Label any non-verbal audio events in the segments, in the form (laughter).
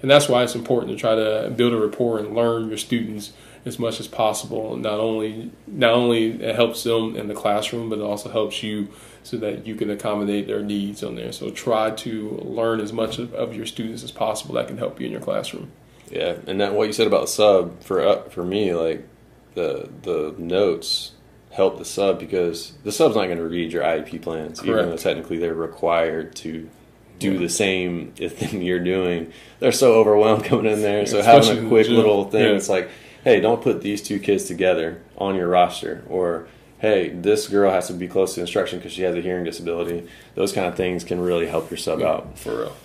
and that's why it's important to try to build a rapport and learn your students as much as possible. Not only not only it helps them in the classroom, but it also helps you so that you can accommodate their needs on there. So try to learn as much of, of your students as possible that can help you in your classroom. Yeah, and that what you said about sub for uh, for me, like the the notes help the sub because the sub's not going to read your IEP plans, Correct. even though technically they're required to do the same (laughs) thing you're doing. They're so overwhelmed coming in there. So Especially having a quick little thing, Yeah. it's like, hey, don't put these two kids together on your roster, or hey, this girl has to be close to instruction because she has a hearing disability. Those kind of things can really help your sub out. For real.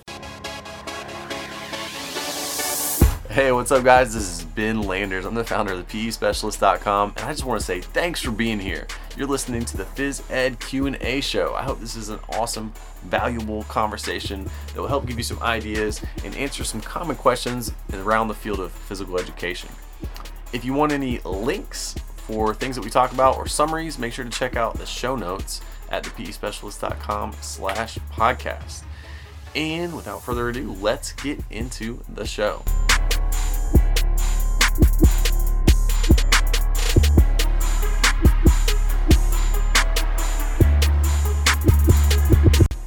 Hey, what's up, guys? This is Ben Landers. I'm the founder of the PESpecialist.com, and I just want to say thanks for being here. You're listening to the Phys Ed Q&A show. I hope this is an awesome, valuable conversation that will help give you some ideas and answer some common questions around the field of physical education. If you want any links for things that we talk about or summaries, make sure to check out the show notes at thepespecialist.com slash podcast. And without further ado, let's get into the show.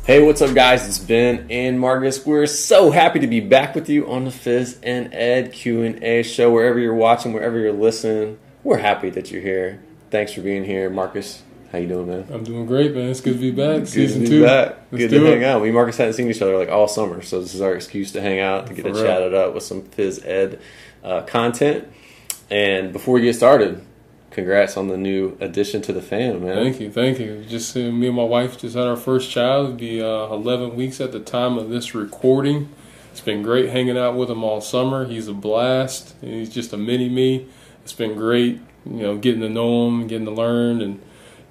Hey, what's up, guys? It's Ben and Marcus. We're so happy to be back with you on the Fizz and Ed Q and A show. Wherever you're watching, wherever you're listening, we're happy that you're here. Thanks for being here, Marcus. How you doing, man? I'm doing great, man. It's good to be back. Good Season to be two. back. Good to it. hang out. We Marcus hadn't seen each other like all summer, so this is our excuse to hang out and get For to real. chat it up with some Phys Ed uh, content. And before we get started, congrats on the new addition to the fam, man. Thank you, thank you. Just uh, me and my wife just had our first child. It'll be uh, 11 weeks at the time of this recording. It's been great hanging out with him all summer. He's a blast. He's just a mini me. It's been great, you know, getting to know him, getting to learn, and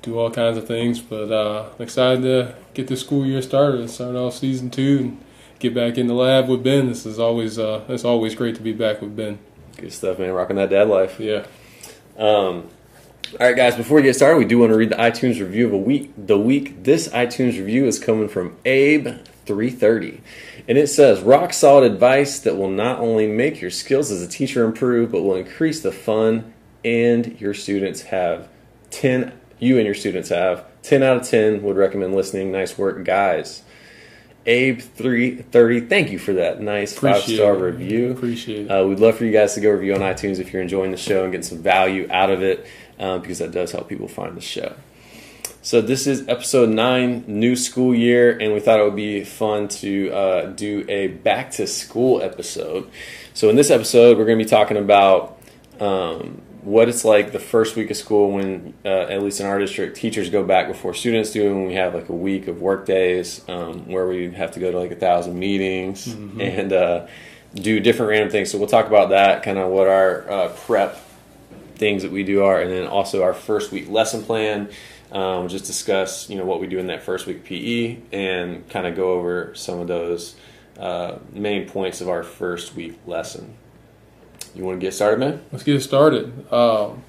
do all kinds of things. But uh, I'm excited to get the school year started and start off season two and get back in the lab with Ben. This is always uh, it's always great to be back with Ben. Good stuff, man. Rocking that dad life. Yeah. Um, all right, guys. Before we get started, we do want to read the iTunes review of a week. The week this iTunes review is coming from Abe three thirty, and it says rock solid advice that will not only make your skills as a teacher improve, but will increase the fun and your students have ten. You and your students have ten out of ten. Would recommend listening. Nice work, guys. Abe three thirty. Thank you for that nice five star review. Appreciate it. Uh, we'd love for you guys to go review on iTunes if you're enjoying the show and getting some value out of it, um, because that does help people find the show. So this is episode nine, new school year, and we thought it would be fun to uh, do a back to school episode. So in this episode, we're going to be talking about um, what it's like the first week of school when, uh, at least in our district, teachers go back before students do, and we have like a week of work days um, where we have to go to like a thousand meetings and uh, do different random things. So we'll talk about that, kind of what our uh, prep things that we do are, and then also our first week lesson plan. Um, just discuss you know what we do in that first week PE and kind of go over some of those uh, main points of our first week lesson. You want to get started, man? Let's get started. Um,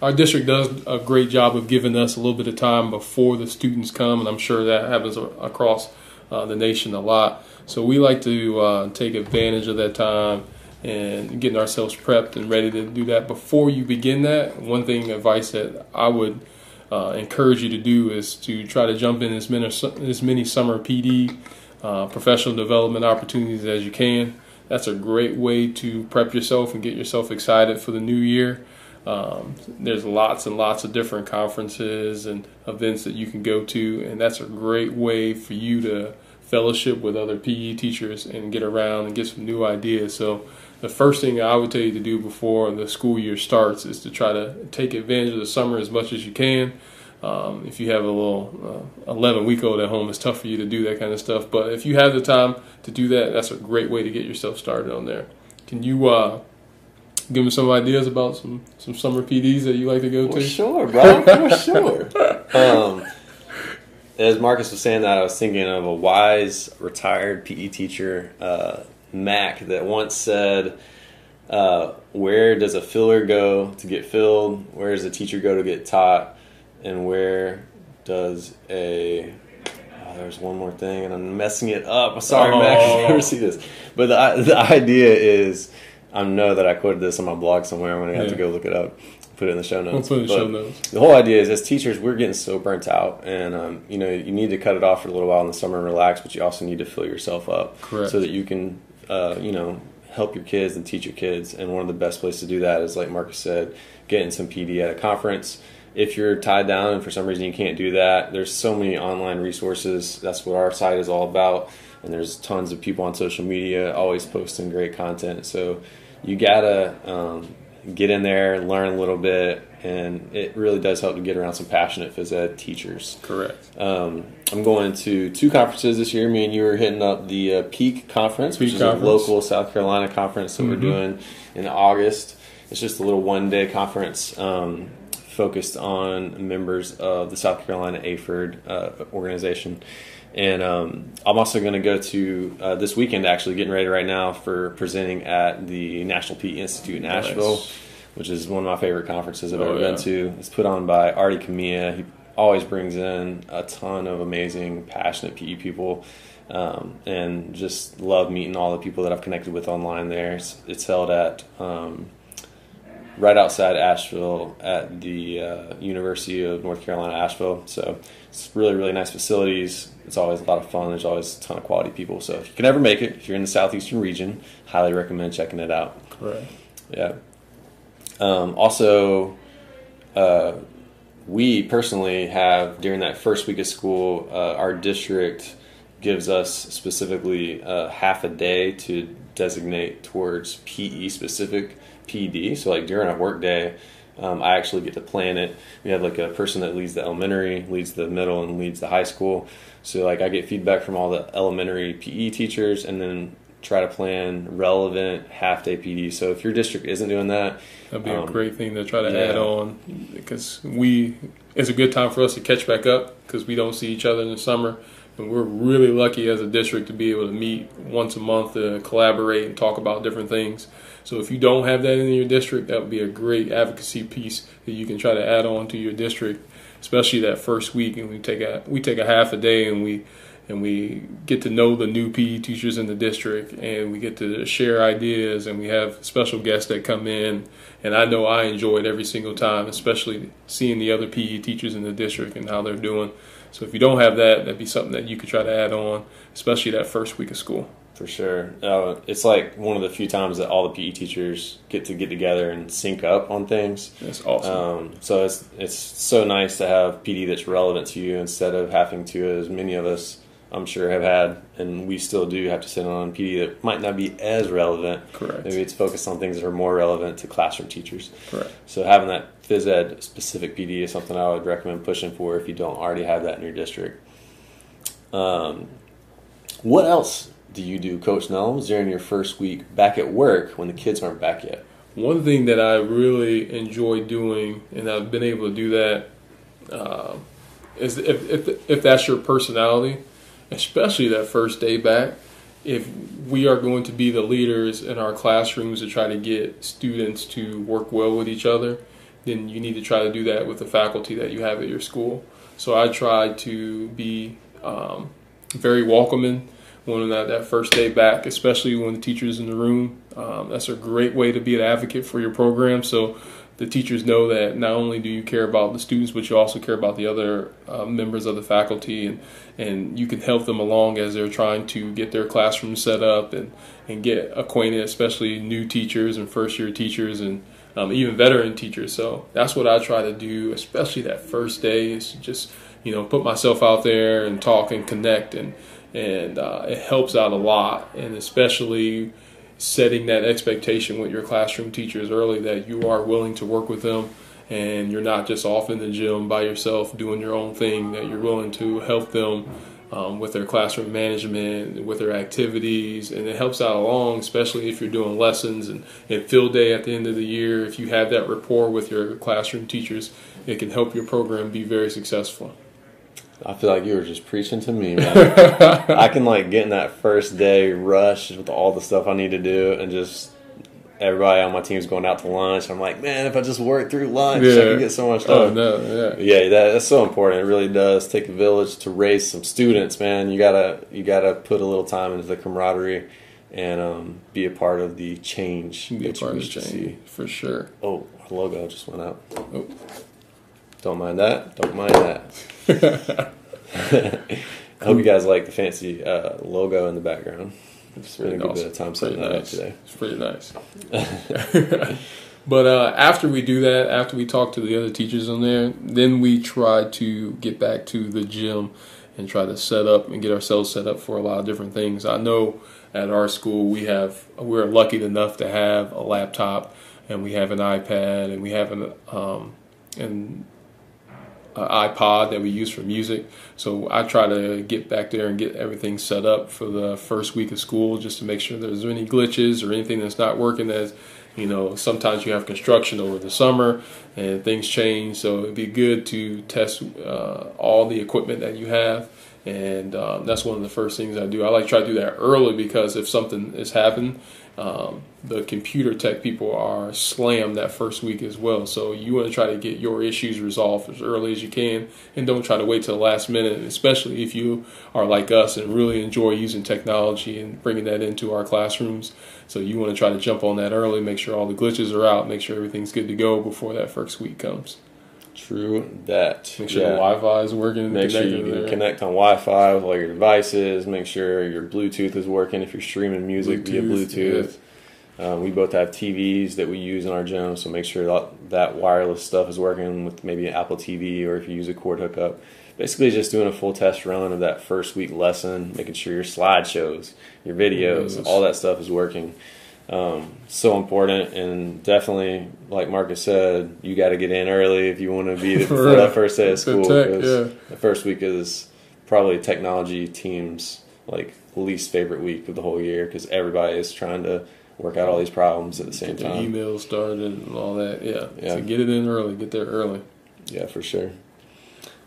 our district does a great job of giving us a little bit of time before the students come, and I'm sure that happens across uh, the nation a lot. So we like to uh, take advantage of that time and getting ourselves prepped and ready to do that before you begin that. One thing advice that I would uh, encourage you to do is to try to jump in as many as many summer PD uh, professional development opportunities as you can. That's a great way to prep yourself and get yourself excited for the new year. Um, there's lots and lots of different conferences and events that you can go to, and that's a great way for you to fellowship with other PE teachers and get around and get some new ideas. So, the first thing I would tell you to do before the school year starts is to try to take advantage of the summer as much as you can. Um, if you have a little uh, 11 week old at home, it's tough for you to do that kind of stuff. But if you have the time to do that, that's a great way to get yourself started on there. Can you uh, give me some ideas about some, some summer PDs that you like to go For to? sure, (laughs) bro. For sure. Um, as Marcus was saying that, I was thinking of a wise retired PE teacher, uh, Mac, that once said, uh, "Where does a filler go to get filled? Where does a teacher go to get taught? And where does a oh, there's one more thing, and I'm messing it up. Sorry, Oh. Max. (laughs) You never see this, but the the idea is, I know that I quoted this on my blog somewhere. I'm gonna have to go look it up, put it in the show We'll notes. put it in the show notes. The whole idea is, as teachers, we're getting so burnt out, and um, you know, you need to cut it off for a little while in the summer and relax, but you also need to fill yourself up, Correct. so that you can, uh, you know, help your kids and teach your kids. And one of the best places to do that is, like Marcus said, getting some PD at a conference. If you're tied down and for some reason you can't do that, there's so many online resources. That's what our site is all about. And there's tons of people on social media always posting great content. So you gotta um, get in there, learn a little bit, and it really does help to get around some passionate phys ed teachers. Correct. Um, I'm going to two conferences this year. Me and you are hitting up the uh, Peak Conference, which is Conference. a local South Carolina conference that we're Mhm. doing in August. It's just a little one day conference um, focused on members of the South Carolina AHPERD uh, organization. And um, I'm also going to go to uh, this weekend, actually, getting ready right now for presenting at the National PE Institute in Nice. Nashville which is one of my favorite conferences I've Oh, ever yeah. been to. It's put on by Artie Kamiya. He always brings in a ton of amazing, passionate PE people, um, and just love meeting all the people that I've connected with online there. It's, it's held at um, right outside Asheville at the uh, University of North Carolina, Asheville. So it's really, really nice facilities. It's always a lot of fun. There's always a ton of quality people. So if you can ever make it, if you're in the southeastern region, highly recommend checking it out. Correct. Yeah. Um, also, uh, we personally have during that first week of school, uh, our district gives us specifically uh, half a day to designate towards PE specific PD. So, like during a work day, um, I actually get to plan it. We have like a person that leads the elementary, leads the middle, and leads the high school. So, like, I get feedback from all the elementary PE teachers, and then try to plan relevant half day PD. So, if your district isn't doing that, That'd be a Um, great thing to try to yeah. add on because we it's a good time for us to catch back up because we don't see each other in the summer. And we're really lucky as a district to be able to meet once a month to collaborate and talk about different things. So if you don't have that in your district, that would be a great advocacy piece that you can try to add on to your district, especially that first week. And we take a we take a half a day and we and we get to know the new PE teachers in the district and we get to share ideas and we have special guests that come in and I know I enjoy it every single time, especially seeing the other PE teachers in the district and how they're doing. So if you don't have that, that'd be something that you could try to add on, especially that first week of school. For sure. Uh, it's like one of the few times that all the PE teachers get to get together and sync up on things. That's awesome. Um, so it's it's so nice to have PD that's relevant to you instead of having to, as many of us I'm sure have had, and we still do have to sit on PD that might not be as relevant. Correct. Maybe it's focused on things that are more relevant to classroom teachers. Correct. So having that phys ed specific PD is something I would recommend pushing for if you don't already have that in your district. Um, what else do you do, Coach Nelms, during your first week back at work when the kids aren't back yet? One thing that I really enjoy doing, and I've been able to do that, uh, is if, if, if that's your personality, especially that first day back, if we are going to be the leaders in our classrooms to try to get students to work well with each other, then you need to try to do that with the faculty that you have at your school. So I try to be um, very welcoming when that, that first day back, especially when the teacher's in the room. Um, that's a great way to be an advocate for your program. So the teachers know that not only do you care about the students, but you also care about the other uh, members of the faculty, and and you can help them along as they're trying to get their classroom set up and and get acquainted, especially new teachers and first year teachers and um, even veteran teachers. So that's what I try to do, especially that first day, is just you know put myself out there and talk and connect, and and uh, it helps out a lot, and especially setting that expectation with your classroom teachers early that you are willing to work with them and you're not just off in the gym by yourself doing your own thing that you're willing to help them um, with their classroom management with their activities. And it helps out along especially if you're doing lessons and, and field day at the end of the year. If you have that rapport with your classroom teachers it can help your program be very successful I feel like you were just preaching to me, man. (laughs) I can like get in that first day rush with all the stuff I need to do and just everybody on my team's going out to lunch. I'm like, man, if I just work through lunch, I can get so much Oh done. no, yeah. Yeah, that, that's so important. It really does take a village to raise some students, man. You gotta you gotta put a little time into the camaraderie and um, be a part of the change Be a part of the change see. for sure. Oh, our logo just went out. Oh. Don't mind that. Don't mind that. I hope you guys like the fancy uh, logo in the background. It's really Pretty good bit of time setting Pretty that nice. up today. It's pretty nice. but uh, after we do that, after we talk to the other teachers on there, then we try to get back to the gym and try to set up and get ourselves set up for a lot of different things. I know at our school we have we're lucky enough to have a laptop and we have an iPad and we have an um, and uh, iPod that we use for music. So I try to get back there and get everything set up for the first week of school just to make sure there's any glitches or anything that's not working. As you know, sometimes you have construction over the summer and things change. So it'd be good to test uh, all the equipment that you have. And um, that's one of the first things I do. I like to try to do that early because if something has happened, um, the computer tech people are slammed that first week as well. So you want to try to get your issues resolved as early as you can, and don't try to wait till the last minute. Especially if you are like us and really enjoy using technology and bringing that into our classrooms. So you want to try to jump on that early, make sure all the glitches are out, make sure everything's good to go before that first week comes. True that. Make sure Yeah. the Wi-Fi is working. Make sure you can there. connect on Wi-Fi with all your devices. Make sure your Bluetooth is working if you're streaming music via Bluetooth, Bluetooth. Um, we both have TVs that we use in our gym, so make sure that, that wireless stuff is working with maybe an Apple TV or if you use a cord hookup. Basically, just doing a full test run of that first week lesson, making sure your slideshows, your videos, all that stuff is working. Um, so important, and definitely, like Marcus said, you got to get in early if you want to be (laughs) the, for Right. that first day of school. tech, yeah. The first week is probably technology teams like least favorite week of the whole year because everybody is trying to work out all these problems at the same Get time. emails started and all that. Yeah. Yeah. So get it in early. Get there early. Yeah, for sure.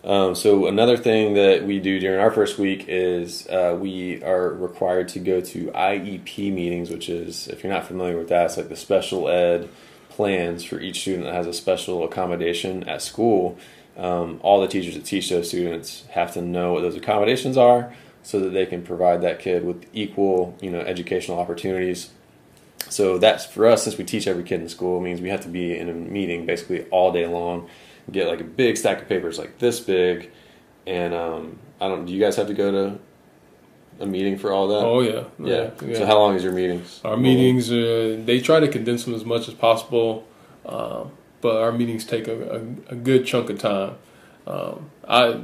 Um, so another thing that we do during our first week is uh, we are required to go to IEP meetings, which is if you're not familiar with that, it's like the special ed plans for each student that has a special accommodation at school. Um, all the teachers that teach those students have to know what those accommodations are, so that they can provide that kid with equal, you know, educational opportunities. So that's for us, since we teach every kid in school, means we have to be in a meeting basically all day long. Get like a big stack of papers like this big, and um, I don't. Do you guys have to go to a meeting for all that? Oh yeah. yeah. So how long is your meetings? Our meetings, uh, they try to condense them as much as possible, um, but our meetings take a, a, a good chunk of time. Um, I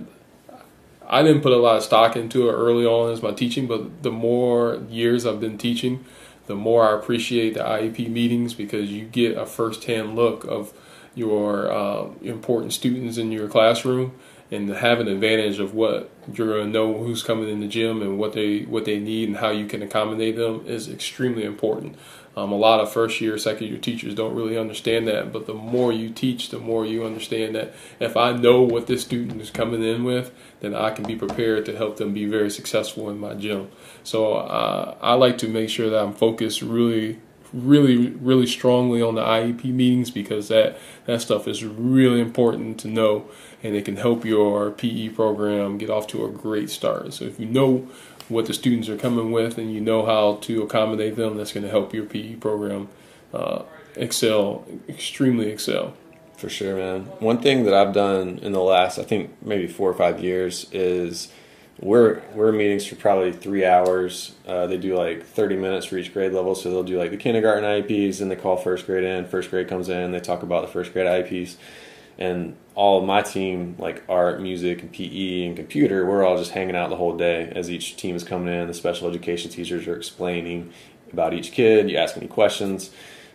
I didn't put a lot of stock into it early on as my teaching, but the more years I've been teaching, the more I appreciate the IEP meetings because you get a firsthand look of your uh, important students in your classroom and have an advantage of what you're going to know who's coming in the gym and what they what they need and how you can accommodate them is extremely important. Um, a lot of first year, second year teachers don't really understand that, but the more you teach, the more you understand that if I know what this student is coming in with, then I can be prepared to help them be very successful in my gym. So uh, I like to make sure that I'm focused really really really strongly on the IEP meetings because that that stuff is really important to know and it can help your PE program get off to a great start. So if you know what the students are coming with and you know how to accommodate them, that's going to help your PE program uh, excel, extremely excel. For sure, man. One thing that I've done in the last, I think maybe four or five years, is we're we're meetings for probably three hours. Uh, they do like thirty minutes for each grade level, so they'll do like the kindergarten IEPs, and they call first grade in. First grade comes in, they talk about the first grade IEPs, and all of my team, like art, music, and PE and computer, we're all just hanging out the whole day as each team is coming in. The special education teachers are explaining about each kid. You ask any questions.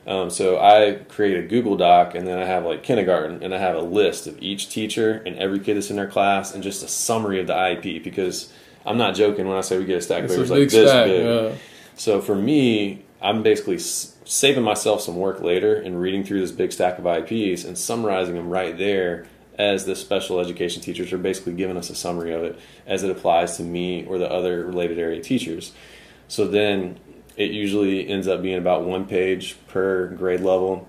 Um, so I create a Google Doc, and then I have like kindergarten, and I have a list of each teacher and every kid that's in their class, and just a summary of the IEP. Because I'm not joking when I say we get a stack of papers like this stack. big. Yeah. So for me, I'm basically saving myself some work later and reading through this big stack of IEPs and summarizing them right there as the special education teachers are basically giving us a summary of it as it applies to me or the other related area teachers. So then it usually ends up being about one page per grade level.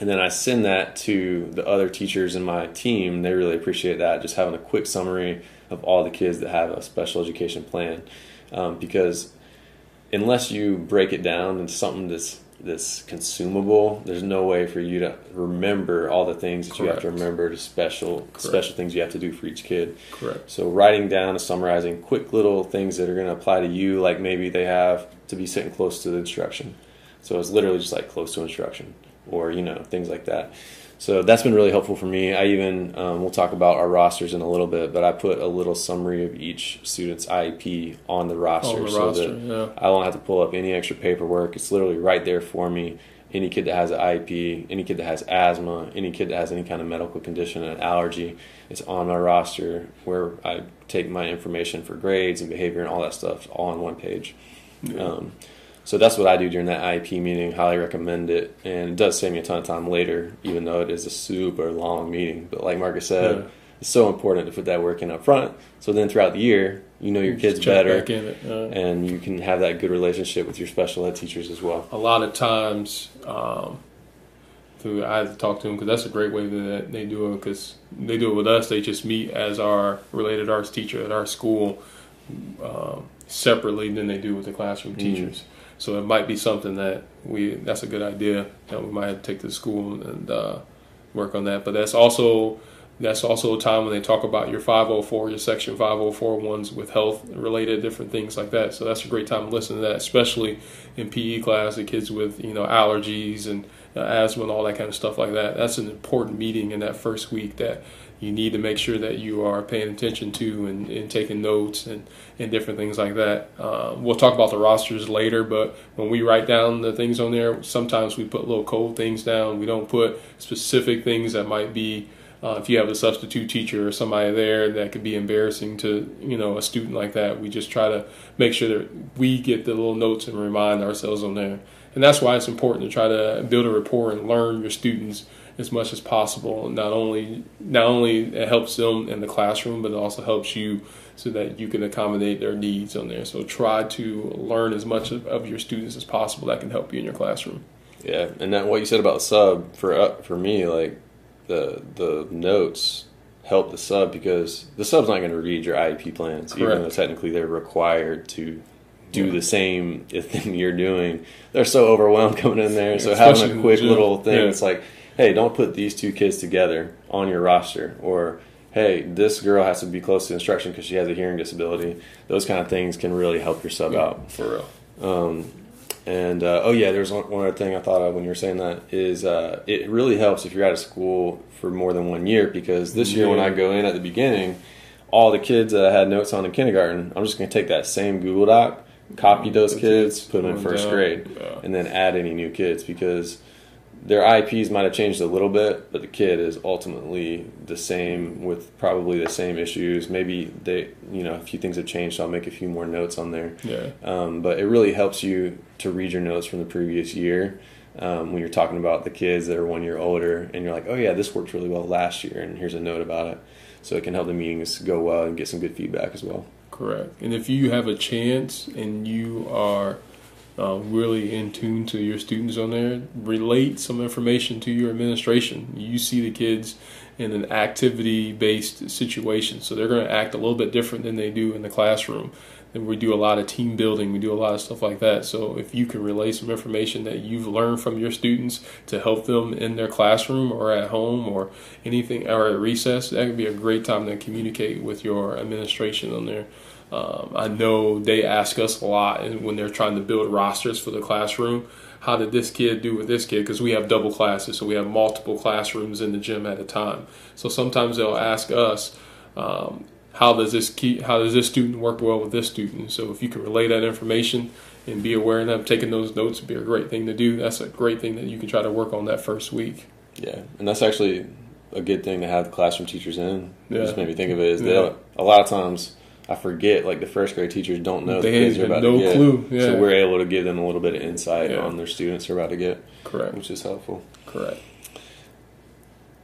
And then I send that to the other teachers in my team. They really appreciate that, just having a quick summary of all the kids that have a special education plan. Um, because unless you break it down into something that's that's consumable, there's no way for you to remember all the things that you have to remember to special Correct. special things you have to do for each kid. Correct. So writing down and summarizing quick little things that are going to apply to you, like maybe they have to be sitting close to the instruction. So it's literally just like close to instruction, or you know things like that. So that's been really helpful for me. I even um, we'll talk about our rosters in a little bit, but I put a little summary of each student's IEP on the roster, On the so roster, that yeah. I don't have to pull up any extra paperwork. It's literally right there for me. Any kid that has an IEP, any kid that has asthma, any kid that has any kind of medical condition, an allergy, it's on my roster where I take my information for grades and behavior and all that stuff all on one page. Um, so that's what I do during that IEP meeting. Highly recommend it, and it does save me a ton of time later, even though it is a super long meeting. But like Marcus said, Yeah. it's so important to put that work in up front. So then throughout the year, you know your kids better, back in it. uh, and you can have that good relationship with your special ed teachers as well. a lot of times um, through I have to talk to them because that's a great way that they do it because they do it with us. They just meet as our related arts teacher at our school um, separately than they do with the classroom teachers. So it might be something that we that's a good idea that we might take to school and uh, work on that. But that's also that's also a time when they talk about your 504, your section 504 ones with health related different things like that. So that's a great time to listen to that, especially in PE class, the kids with you know allergies and uh, asthma and all that kind of stuff like that. That's an important meeting in that first week that you need to make sure that you are paying attention to and, and taking notes and, and different things like that. Uh, we'll talk about the rosters later, but when we write down the things on there, sometimes we put little cold things down. We don't put specific things that might be uh, if you have a substitute teacher or somebody there that could be embarrassing to you know a student like that we just try to make sure that we get the little notes and remind ourselves on there and that's why it's important to try to build a rapport and learn your students as much as possible not only not only it helps them in the classroom but it also helps you so that you can accommodate their needs on there so try to learn as much of, of your students as possible that can help you in your classroom Yeah, and that what you said about sub for uh, for me, like the the notes help the sub because the sub's not going to read your IEP plans, even though technically they're required to do the same (laughs) thing you're doing. They're so overwhelmed (laughs) coming in there. So Especially having a quick little thing, Yeah. it's like, hey, don't put these two kids together on your roster, or hey, this girl has to be close to instruction because she has a hearing disability. Those kind of things can really help your sub out. for real Um, and uh, oh yeah, there's one, one other thing I thought of when you were saying that is uh, it really helps if you're out of school for more than one year because this year when I go in at the beginning, all the kids that I had notes on in kindergarten, I'm just going to take that same Google Doc, copy those kids, put them in first grade, and then add any new kids because their IEPs might have changed a little bit, but the kid is ultimately the same with probably the same issues. Maybe they, you know, a few things have changed, so I'll make a few more notes on there. yeah Um, but it really helps you to read your notes from the previous year um, when you're talking about the kids that are one year older, and you're like, oh yeah, this worked really well last year, and here's a note about it. So it can help the meetings go well and get some good feedback as well. Correct. And if you have a chance and you are uh, really in tune to your students on there, relate some information to your administration. You see the kids in an activity based situation, so they're going to act a little bit different than they do in the classroom. And we do a lot of team building, we do a lot of stuff like that. So if you can relay some information that you've learned from your students to help them in their classroom or at home or anything or at recess, that could be a great time to communicate with your administration on there. Um, I know they ask us a lot and when they're trying to build rosters for the classroom. How did this kid do with this kid? Because we have double classes, so we have multiple classrooms in the gym at a time. So sometimes they'll ask us, um, how does this key, how does this student work well with this student? So if you can relay that information and be aware of them, taking those notes would be a great thing to do. That's a great thing that you can try to work on that first week. Yeah, and that's actually a good thing to have classroom teachers in. It Yeah. Just made me think of it. Is Yeah. they'll a lot of times I forget like the first grade teachers don't know They the kids are have about no to get. clue, yeah. So we're able to give them a little bit of insight Yeah. on their students are about to get, Correct. which is helpful. Correct.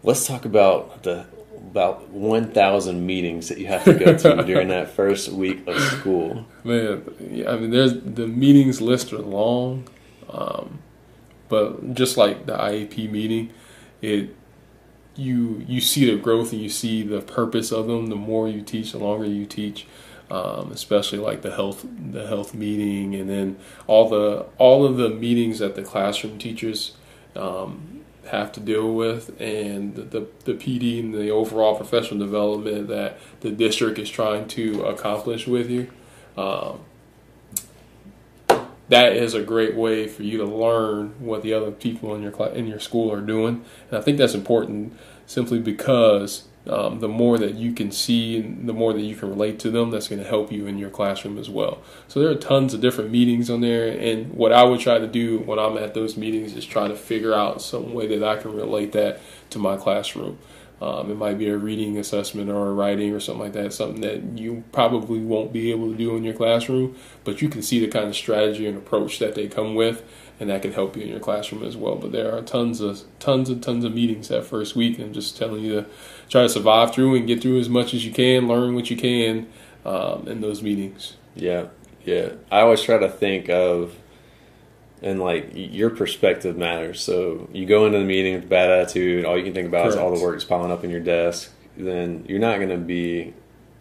Let's talk about the about 1,000 meetings that you have to go to (laughs) during that first week of school. Man, yeah, I mean, there's the meetings list are long, um, but just like the IEP meeting, it you you see the growth and you see the purpose of them. The more you teach, the longer you teach. Um, especially like the health the health meeting, and then all the all of the meetings that the classroom teachers um, have to deal with, and the, the PD and the overall professional development that the district is trying to accomplish with you. Um, that is a great way for you to learn what the other people in your cl- in your school are doing, and I think that's important simply because um, the more that you can see and the more that you can relate to them, that's going to help you in your classroom as well. So there are tons of different meetings on there, and what I would try to do when I'm at those meetings is try to figure out some way that I can relate that to my classroom. Um, it might be a reading assessment or a writing or something like that, something that you probably won't be able to do in your classroom, but you can see the kind of strategy and approach that they come with, and that can help you in your classroom as well. But there are tons of tons and tons of meetings that first week, and just telling you to try to survive through and get through as much as you can, learn what you can um, in those meetings. Yeah, yeah. I always try to think of and like your perspective matters. So you go into the meeting with a bad attitude, all you can think about Correct. is all the work that's piling up in your desk. Then you're not going to be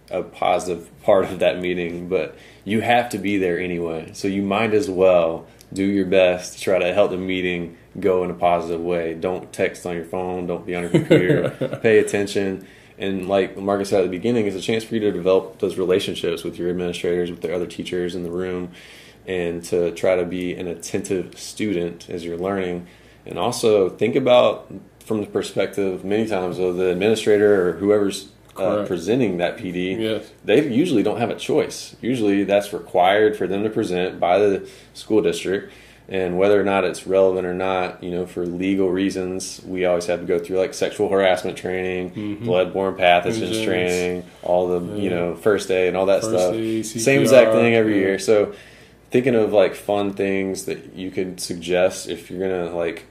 a positive (laughs) part of that meeting, but you have to be there anyway. So you might as well do your best to try to help the meeting go in a positive way. Don't text on your phone. Don't be on your computer. (laughs) Pay attention. And like Marcus said at the beginning, it's a chance for you to develop those relationships with your administrators, with the other teachers in the room, and to try to be an attentive student as you're learning. And also think about from the perspective many times of the administrator or whoever's uh, presenting that PD, yes. they usually don't have a choice. Usually that's required for them to present by the school district. And whether or not it's relevant or not, you know, for legal reasons, we always have to go through like sexual harassment training, mm-hmm. bloodborne pathogens training, all the, yeah. you know, first aid and all that first stuff. Aid, Same exact thing every yeah. year. So thinking of like fun things that you could suggest if you're gonna like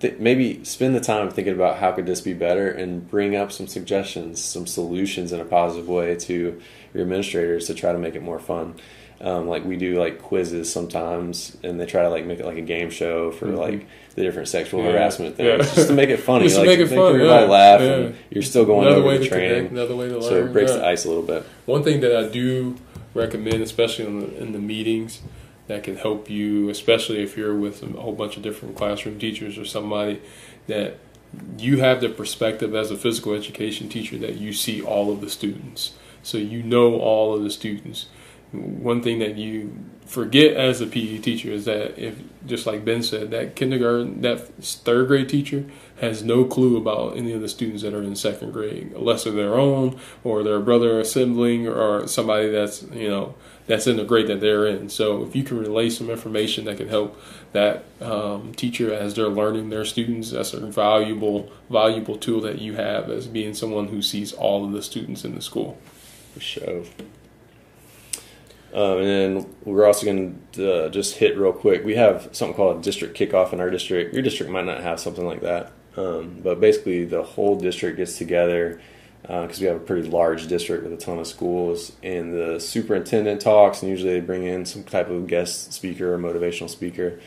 th- maybe spend the time thinking about how could this be better and bring up some suggestions some solutions in a positive way to your administrators to try to make it more fun um, like we do like quizzes sometimes and they try to like make it like a game show for mm-hmm. like the different sexual yeah. harassment things yeah. just to make it (laughs) funny just like, to make it fun everybody yeah. laugh and you're still going another over the training connect, another way to learn so it breaks the ice a little bit one thing that I do recommend, especially in the, in the meetings, that can help you, especially if you're with a whole bunch of different classroom teachers or somebody that you have the perspective as a physical education teacher that you see all of the students. So you know all of the students. One thing that you forget as a PE teacher is that if, just like Ben said, that kindergarten, that third grade teacher has no clue about any of the students that are in second grade, unless they're their own or their brother or sibling or somebody that's you know that's in the grade that they're in. So if you can relay some information that can help that um, teacher as they're learning their students, that's a valuable valuable tool that you have as being someone who sees all of the students in the school. For sure. Um, and then we're also going to uh, just hit real quick. We have something called a district kickoff in our district. Your district might not have something like that. Um, but basically, the whole district gets together because uh, we have a pretty large district with a ton of schools, and the superintendent talks, and usually they bring in some type of guest speaker or motivational speaker.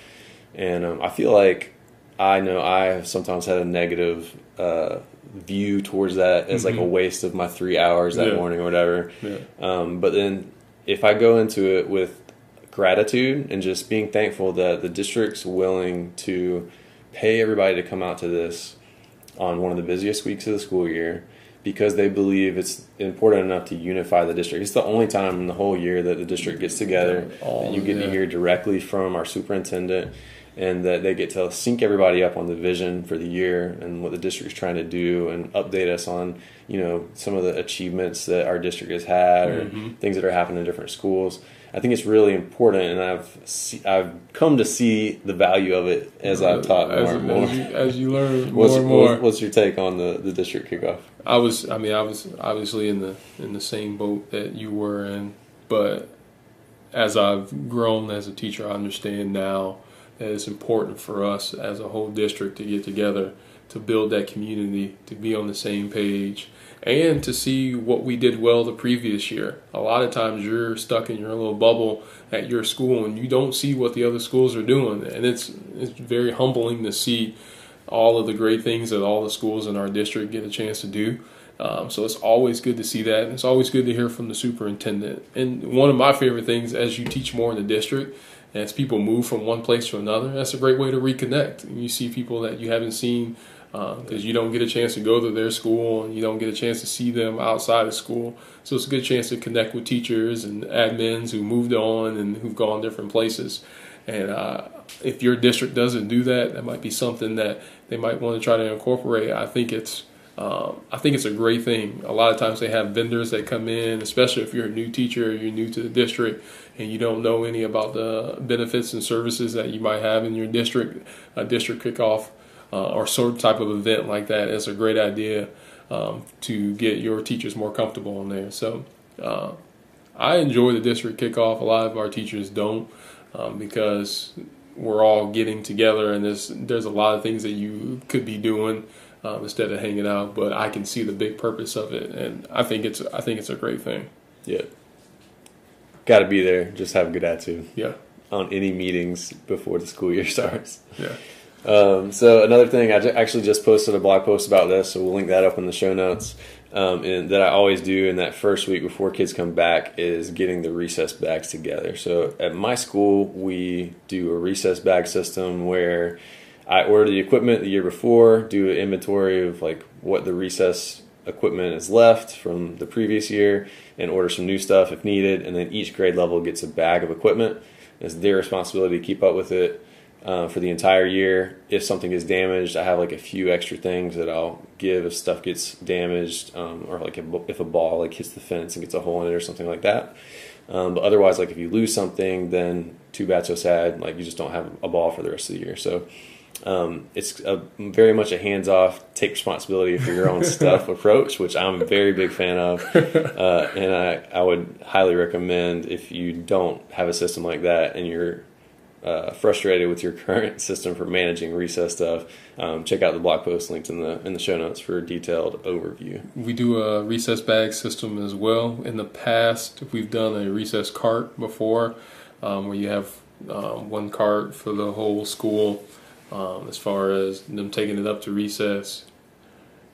And um, I feel like I know I have sometimes had a negative uh, view towards that as mm-hmm. like a mm-hmm. waste of my three hours that yeah. morning or whatever. Yeah. Um, but then if I go into it with gratitude and just being thankful that the district's willing to pay everybody to come out to this on one of the busiest weeks of the school year because they believe it's important enough to unify the district. It's the only time in the whole year that the district gets together that you get yeah. to hear directly from our superintendent and that they get to sync everybody up on the vision for the year and what the district's trying to do and update us on you know some of the achievements that our district has had or mm-hmm. things that are happening in different schools I think it's really important, and I've see, I've come to see the value of it as I've taught more as, and more. As you, as you learn (laughs) what's, more and more. What's your take on the, the district kickoff? I was, I mean, I was obviously in the in the same boat that you were in, but as I've grown as a teacher, I understand now it's important for us as a whole district to get together to build that community, to be on the same page, and to see what we did well the previous year. A lot of times you're stuck in your little bubble at your school and you don't see what the other schools are doing, and it's it's very humbling to see all of the great things that all the schools in our district get a chance to do. Um, so it's always good to see that. And it's always good to hear from the superintendent. And one of my favorite things as you teach more in the district, as people move from one place to another, that's a great way to reconnect. You see people that you haven't seen because uh, you don't get a chance to go to their school and you don't get a chance to see them outside of school. So it's a good chance to connect with teachers and admins who moved on and who've gone different places. And uh, if your district doesn't do that, that might be something that they might want to try to incorporate. I think it's um, I think it's a great thing. A lot of times they have vendors that come in, especially if you're a new teacher, you're new to the district, and you don't know any about the benefits and services that you might have in your district. A district kickoff uh, or sort of type of event like that is a great idea um, to get your teachers more comfortable in there. So uh, I enjoy the district kickoff. A lot of our teachers don't um, because we're all getting together and there's there's a lot of things that you could be doing um, instead of hanging out. But I can see the big purpose of it, and I think it's I think it's a great thing. Yeah, got to be there. Just have a good attitude. Yeah, on any meetings before the school year (laughs) starts. Yeah. Um, so another thing, I actually just posted a blog post about this, so we'll link that up in the show notes. Um, and that I always do in that first week before kids come back is getting the recess bags together. So at my school, we do a recess bag system where I order the equipment the year before, do an inventory of like what the recess equipment is left from the previous year, and order some new stuff if needed. And then each grade level gets a bag of equipment. It's their responsibility to keep up with it uh, for the entire year. If something is damaged, I have like a few extra things that I'll give if stuff gets damaged, um, or like if a ball like hits the fence and gets a hole in it or something like that. Um, but otherwise, like if you lose something, then too bad, so sad. Like you just don't have a ball for the rest of the year. So um, it's a, very much a hands-off, take responsibility for your own (laughs) stuff approach, which I'm a very big fan of, (laughs) uh, and I, I would highly recommend if you don't have a system like that and you're uh, frustrated with your current system for managing recess stuff, um, check out the blog post linked in the in the show notes for a detailed overview. We do a recess bag system as well. In the past, we've done a recess cart before, um, where you have um, one cart for the whole school, um, as far as them taking it up to recess,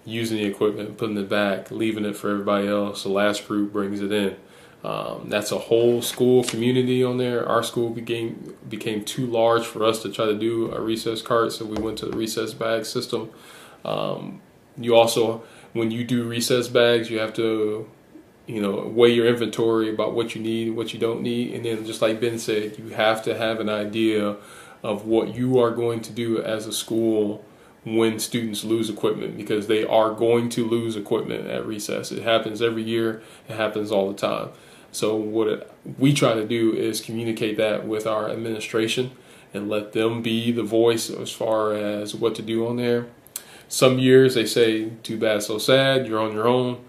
using the equipment, putting it back, leaving it for everybody else. The last group brings it in. Um, that's a whole school community on there. Our school became became too large for us to try to do a recess cart, so we went to the recess bag system. Um, you also, when you do recess bags, you have to, you know, weigh your inventory about what you need, what you don't need, and then just like Ben said, you have to have an idea of what you are going to do as a school when students lose equipment because they are going to lose equipment at recess. It happens every year. It happens all the time. So what we try to do is communicate that with our administration and let them be the voice as far as what to do on there. Some years they say, "Too bad, so sad. You're on your own."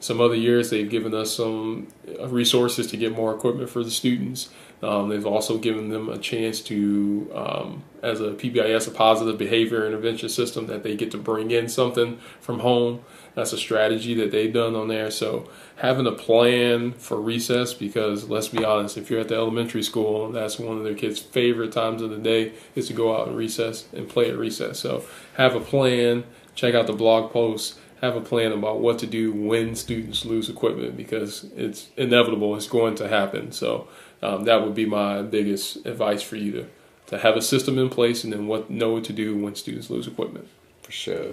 Some other years they've given us some resources to get more equipment for the students. Um, they've also given them a chance to, um, as a PBIS, a positive behavior intervention system, that they get to bring in something from home. That's a strategy that they've done on there. So having a plan for recess, because let's be honest, if you're at the elementary school, that's one of their kids' favorite times of the day is to go out and recess and play at recess. So have a plan. Check out the blog posts have a plan about what to do when students lose equipment because it's inevitable it's going to happen so um, that would be my biggest advice for you to, to have a system in place and then what know what to do when students lose equipment. For sure.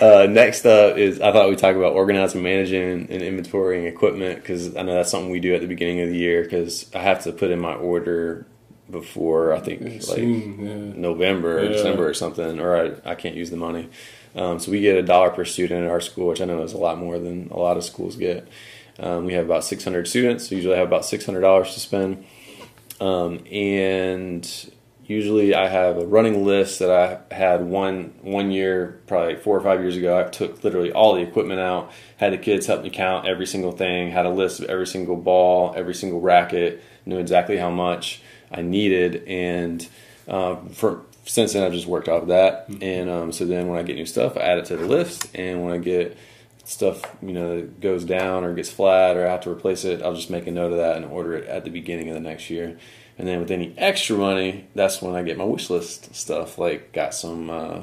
Uh, next up is I thought we'd talk about organizing, managing, and inventorying equipment because I know that's something we do at the beginning of the year because I have to put in my order before I think like Soon, yeah. November or yeah. December or something, or I, I can't use the money. Um, so we get a dollar per student at our school, which I know is a lot more than a lot of schools get. Um, we have about 600 students, so usually I have about $600 to spend. Um, and usually I have a running list that I had one one year, probably four or five years ago. I took literally all the equipment out, had the kids help me count every single thing, had a list of every single ball, every single racket, knew exactly how much I needed, and Uh, for since then, I've just worked off of that, and um, so then when I get new stuff, I add it to the list, and when I get stuff you know that goes down or gets flat or I have to replace it, I'll just make a note of that and order it at the beginning of the next year. And then with any extra money, that's when I get my wish list stuff. Like got some uh,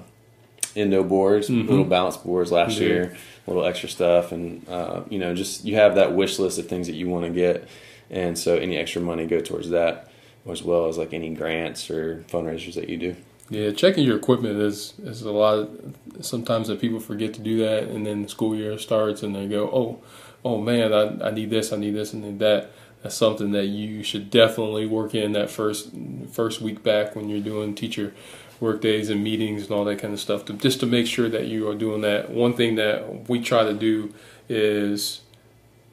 Indo boards, little balance boards last Yeah. year, little extra stuff, and uh, you know just you have that wish list of things that you want to get, and so any extra money go towards that, as well as like any grants or fundraisers that you do. Yeah, checking your equipment is is a lot. sometimes that people forget to do that, and then the school year starts, and they go, "Oh, oh man, I, I need this, I need this, and need that." That's something that you should definitely work in that first first week back when you're doing teacher work days and meetings and all that kind of stuff. To, just to make sure that you are doing that. One thing that we try to do is,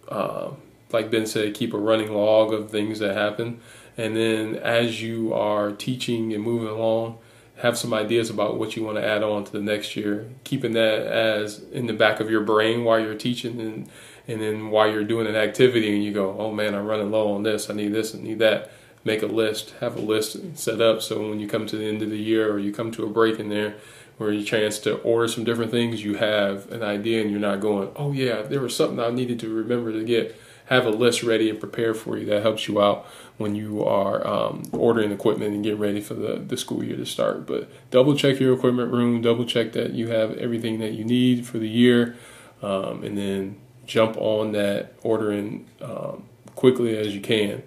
uh, like Ben said, keep a running log of things that happen, and then as you are teaching and moving along have some ideas about what you want to add on to the next year, keeping that as in the back of your brain while you're teaching and and then while you're doing an activity and you go, oh man, I'm running low on this, I need this, I need that. Make a list, have a list set up so when you come to the end of the year or you come to a break in there where you chance to order some different things, you have an idea and you're not going, oh yeah, there was something I needed to remember to get. Have a list ready and prepared for you. That helps you out when you are um, ordering equipment and getting ready for the, the school year to start. But double check your equipment room, double check that you have everything that you need for the year, um, and then jump on that ordering um, quickly as you can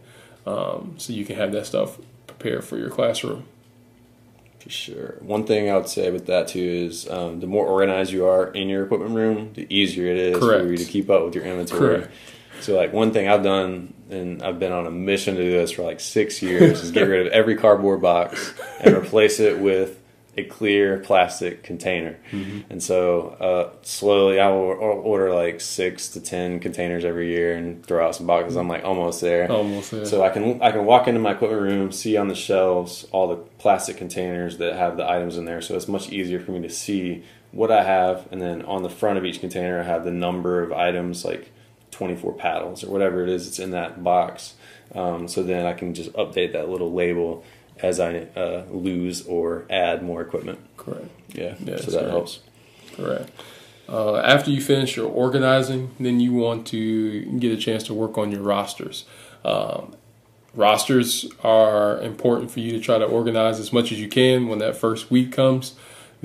um, so you can have that stuff prepared for your classroom. For sure. One thing I would say with that too is um, the more organized you are in your equipment room, the easier it is Correct. for you to keep up with your inventory. Correct. So, like one thing I've done, and I've been on a mission to do this for like six years, is get rid of every cardboard box and replace it with a clear plastic container. And so, uh, slowly, I will order like six to ten containers every year and throw out some boxes. I'm like almost there. Almost there. So I can I can walk into my equipment room, see on the shelves all the plastic containers that have the items in there. So it's much easier for me to see what I have, and then on the front of each container, I have the number of items, like 24 paddles or whatever it is that's in that box. Um, so then I can just update that little label as I uh, lose or add more equipment. Correct. Yeah, Yeah, so that helps. Correct. Uh, after you finish your organizing, then you want to get a chance to work on your rosters. Um, rosters are important for you to try to organize as much as you can when that first week comes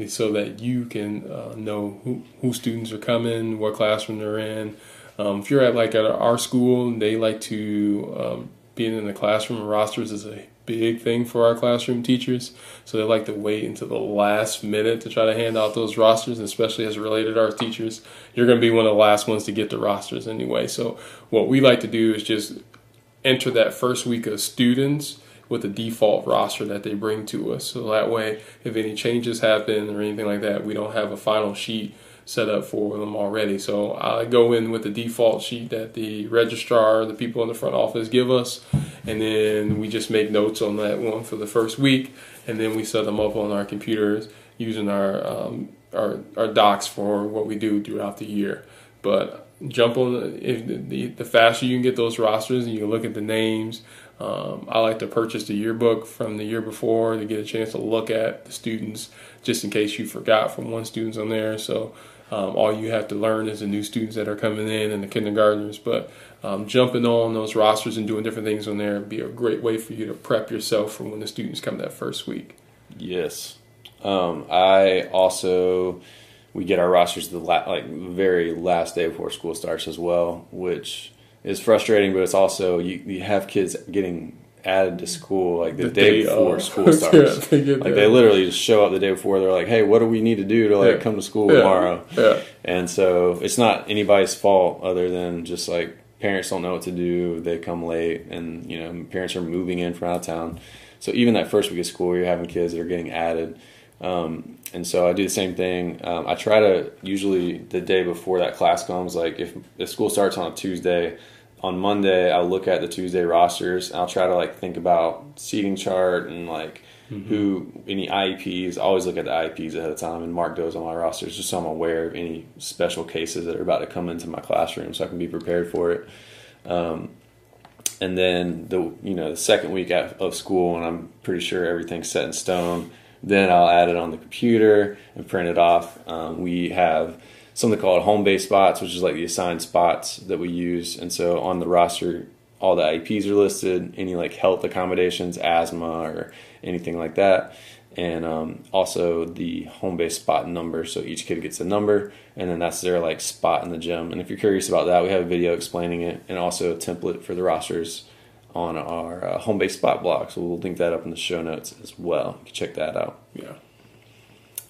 so that you can uh, know who, who students are coming, what classroom they're in. Um, if you're at like at our school, they like to um, being in the classroom. Rosters is a big thing for our classroom teachers, so they like to wait until the last minute to try to hand out those rosters, especially as related arts teachers. You're going to be one of the last ones to get the rosters anyway. So what we like to do is just enter that first week of students with a default roster that they bring to us. So that way, if any changes happen or anything like that, we don't have a final sheet set up for them already. So I go in with the default sheet that the registrar, the people in the front office give us, and then we just make notes on that one for the first week, and then we set them up on our computers using our um, our, our docs for what we do throughout the year. But jump on if the, the, the faster you can get those rosters and you can look at the names. Um, I like to purchase the yearbook from the year before to get a chance to look at the students, just in case you forgot from one student's on there. So um, all you have to learn is the new students that are coming in and the kindergartners. But um, jumping on those rosters and doing different things on there would be a great way for you to prep yourself for when the students come that first week. Yes. Um, I also we get our rosters the la- like very last day before school starts as well, which is frustrating, but it's also you, you have kids getting added to school like the, The day, day before school (laughs) Yeah, starts. they like there. they literally just show up the day before. They're like, "Hey, what do we need to do to like Yeah. come to school Yeah. tomorrow?" Yeah. And so it's not anybody's fault other than just like parents don't know what to do. They come late, and you know parents are moving in from out of town. So even that first week of school, you're having kids that are getting added. Um, and so I do the same thing. Um, I try to usually the day before that class comes, like if if school starts on a Tuesday, on Monday I'll look at the Tuesday rosters. And I'll try to like think about seating chart and like who any IEPs. I always look at the IEPs ahead of time and mark those on my rosters just so I'm aware of any special cases that are about to come into my classroom, so I can be prepared for it. Um, and then the you know the second week of school, and I'm pretty sure everything's set in stone. Then I'll add it on the computer and print it off. Um, we have something called home base spots, which is like the assigned spots that we use. And so on the roster, all the IEPs are listed, any like health accommodations, asthma, or anything like that. And um, also the home base spot number. So each kid gets a number, and then that's their like spot in the gym. And if you're curious about that, we have a video explaining it, and also a template for the rosters on our uh, home base spot blog. So we'll link that up in the show notes as well. You can check that out. Yeah.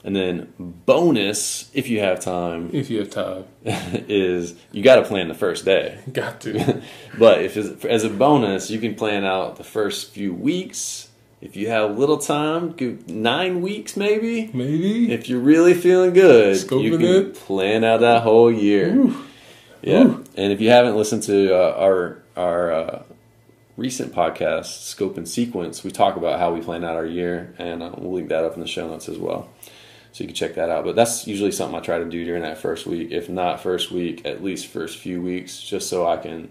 And then bonus, if you have time, if you have time, (laughs) is you got to plan the first day. (laughs) Got to. (laughs) but if as a bonus, you can plan out the first few weeks. If you have little time, nine weeks maybe. Maybe. If you're really feeling good, Scoping you can it. plan out that whole year. Ooh. Yeah. Ooh. And if you haven't listened to uh, our our uh, recent podcast, Scope and Sequence, we talk about how we plan out our year, and uh, we'll link that up in the show notes as well. So you can check that out. But that's usually something I try to do during that first week. If not first week, at least first few weeks, just so I can.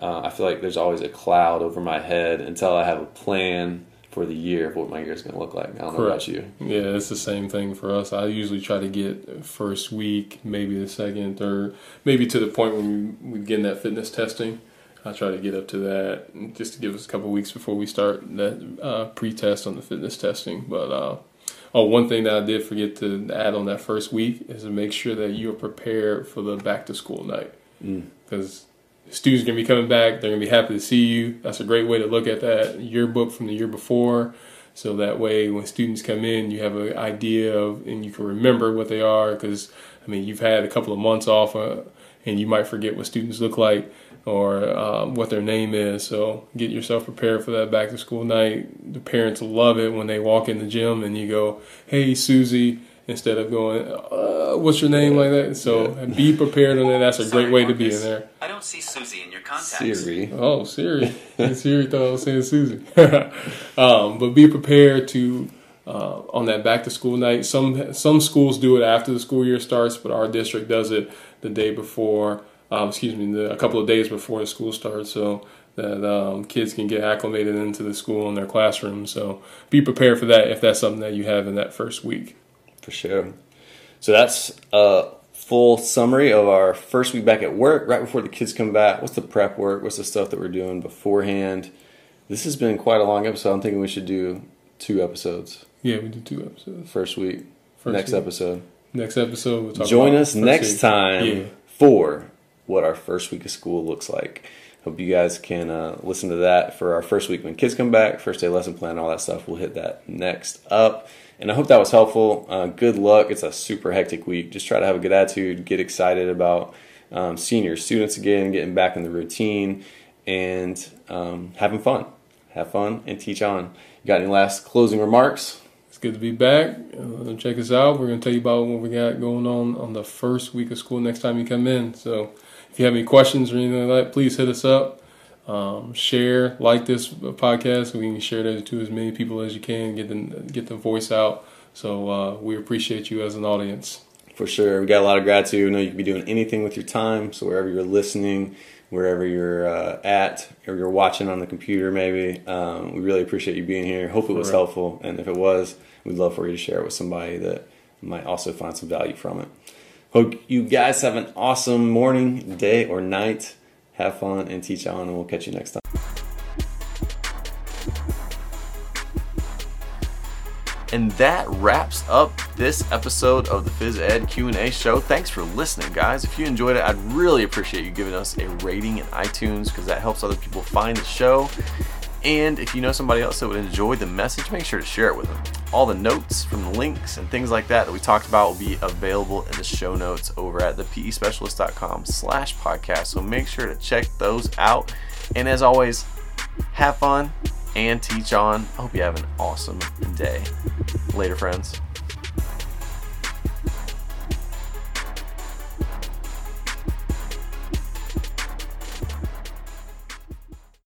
Uh, I feel like there's always a cloud over my head until I have a plan for the year of what my year is going to look like. I don't know about you. Yeah, it's the same thing for us. I usually try to get first week, maybe the second, third, maybe to the point when we, we begin that fitness testing. I try to get up to that just to give us a couple weeks before we start that uh, pre-test on the fitness testing. But uh, oh, one thing that I did forget to add on that first week is to make sure that you are prepared for the back to school night because mm. students are gonna be coming back. They're gonna be happy to see you. That's a great way to look at that yearbook from the year before. So that way, when students come in, you have an idea of, and you can remember what they are. Because I mean, you've had a couple of months off, uh, and you might forget what students look like or um, what their name is. So get yourself prepared for that back to school night. The parents love it when they walk in the gym and you go, "Hey, Susie," instead of going, uh, "What's your name?" like that. So yeah. be prepared on that. That's a Sorry, great way Marcus. to be in there. I don't see Susie in your contacts. Siri. Oh, Siri. (laughs) Siri thought I was saying Susie. (laughs) um, but be prepared to. Uh, on that back to school night, some some schools do it after the school year starts, but our district does it the day before um, excuse me, the, a couple of days before the school starts, so that um, kids can get acclimated into the school and their classroom. So be prepared for that if that's something that you have in that first week. For sure. So that's a full summary of our first week back at work, right before the kids come back. What's the prep work? What's the stuff that we're doing beforehand? This has been quite a long episode. I'm thinking we should do two episodes. Yeah, we do two episodes. First week. First next week. episode. Next episode, we'll talk Join us next week. time Yeah. for what our first week of school looks like. Hope you guys can uh, listen to that for our first week when kids come back, first day lesson plan, all that stuff. We'll hit that next up. And I hope that was helpful. Uh, good luck. It's a super hectic week. Just try to have a good attitude, get excited about um, seeing your students again, getting back in the routine, and um, having fun. Have fun and teach on. You got any last closing remarks? It's good to be back. Uh, check us out. We're going to tell you about what we got going on on the first week of school next time you come in. So if you have any questions or anything like that, please hit us up. Um, share, like this podcast. We can share that to as many people as you can. Get the get the voice out. So uh, we appreciate you as an audience. For sure. We got a lot of gratitude. We know you can be doing anything with your time. So wherever you're listening, wherever you're uh, at, or you're watching on the computer, maybe, um, we really appreciate you being here. Hope it was helpful. And if it was, we'd love for you to share it with somebody that might also find some value from it. Hope you guys have an awesome morning, day, or night. Have fun and teach on, and we'll catch you next time. And that wraps up this episode of the Phys Ed Q&A show. Thanks for listening, guys. If you enjoyed it, I'd really appreciate you giving us a rating in iTunes because that helps other people find the show. And if you know somebody else that would enjoy the message, make sure to share it with them. All the notes from the links and things like that that we talked about will be available in the show notes over at thepespecialist.com slash podcast. So make sure to check those out. And as always, have fun and teach on. I hope you have an awesome day. Later, friends.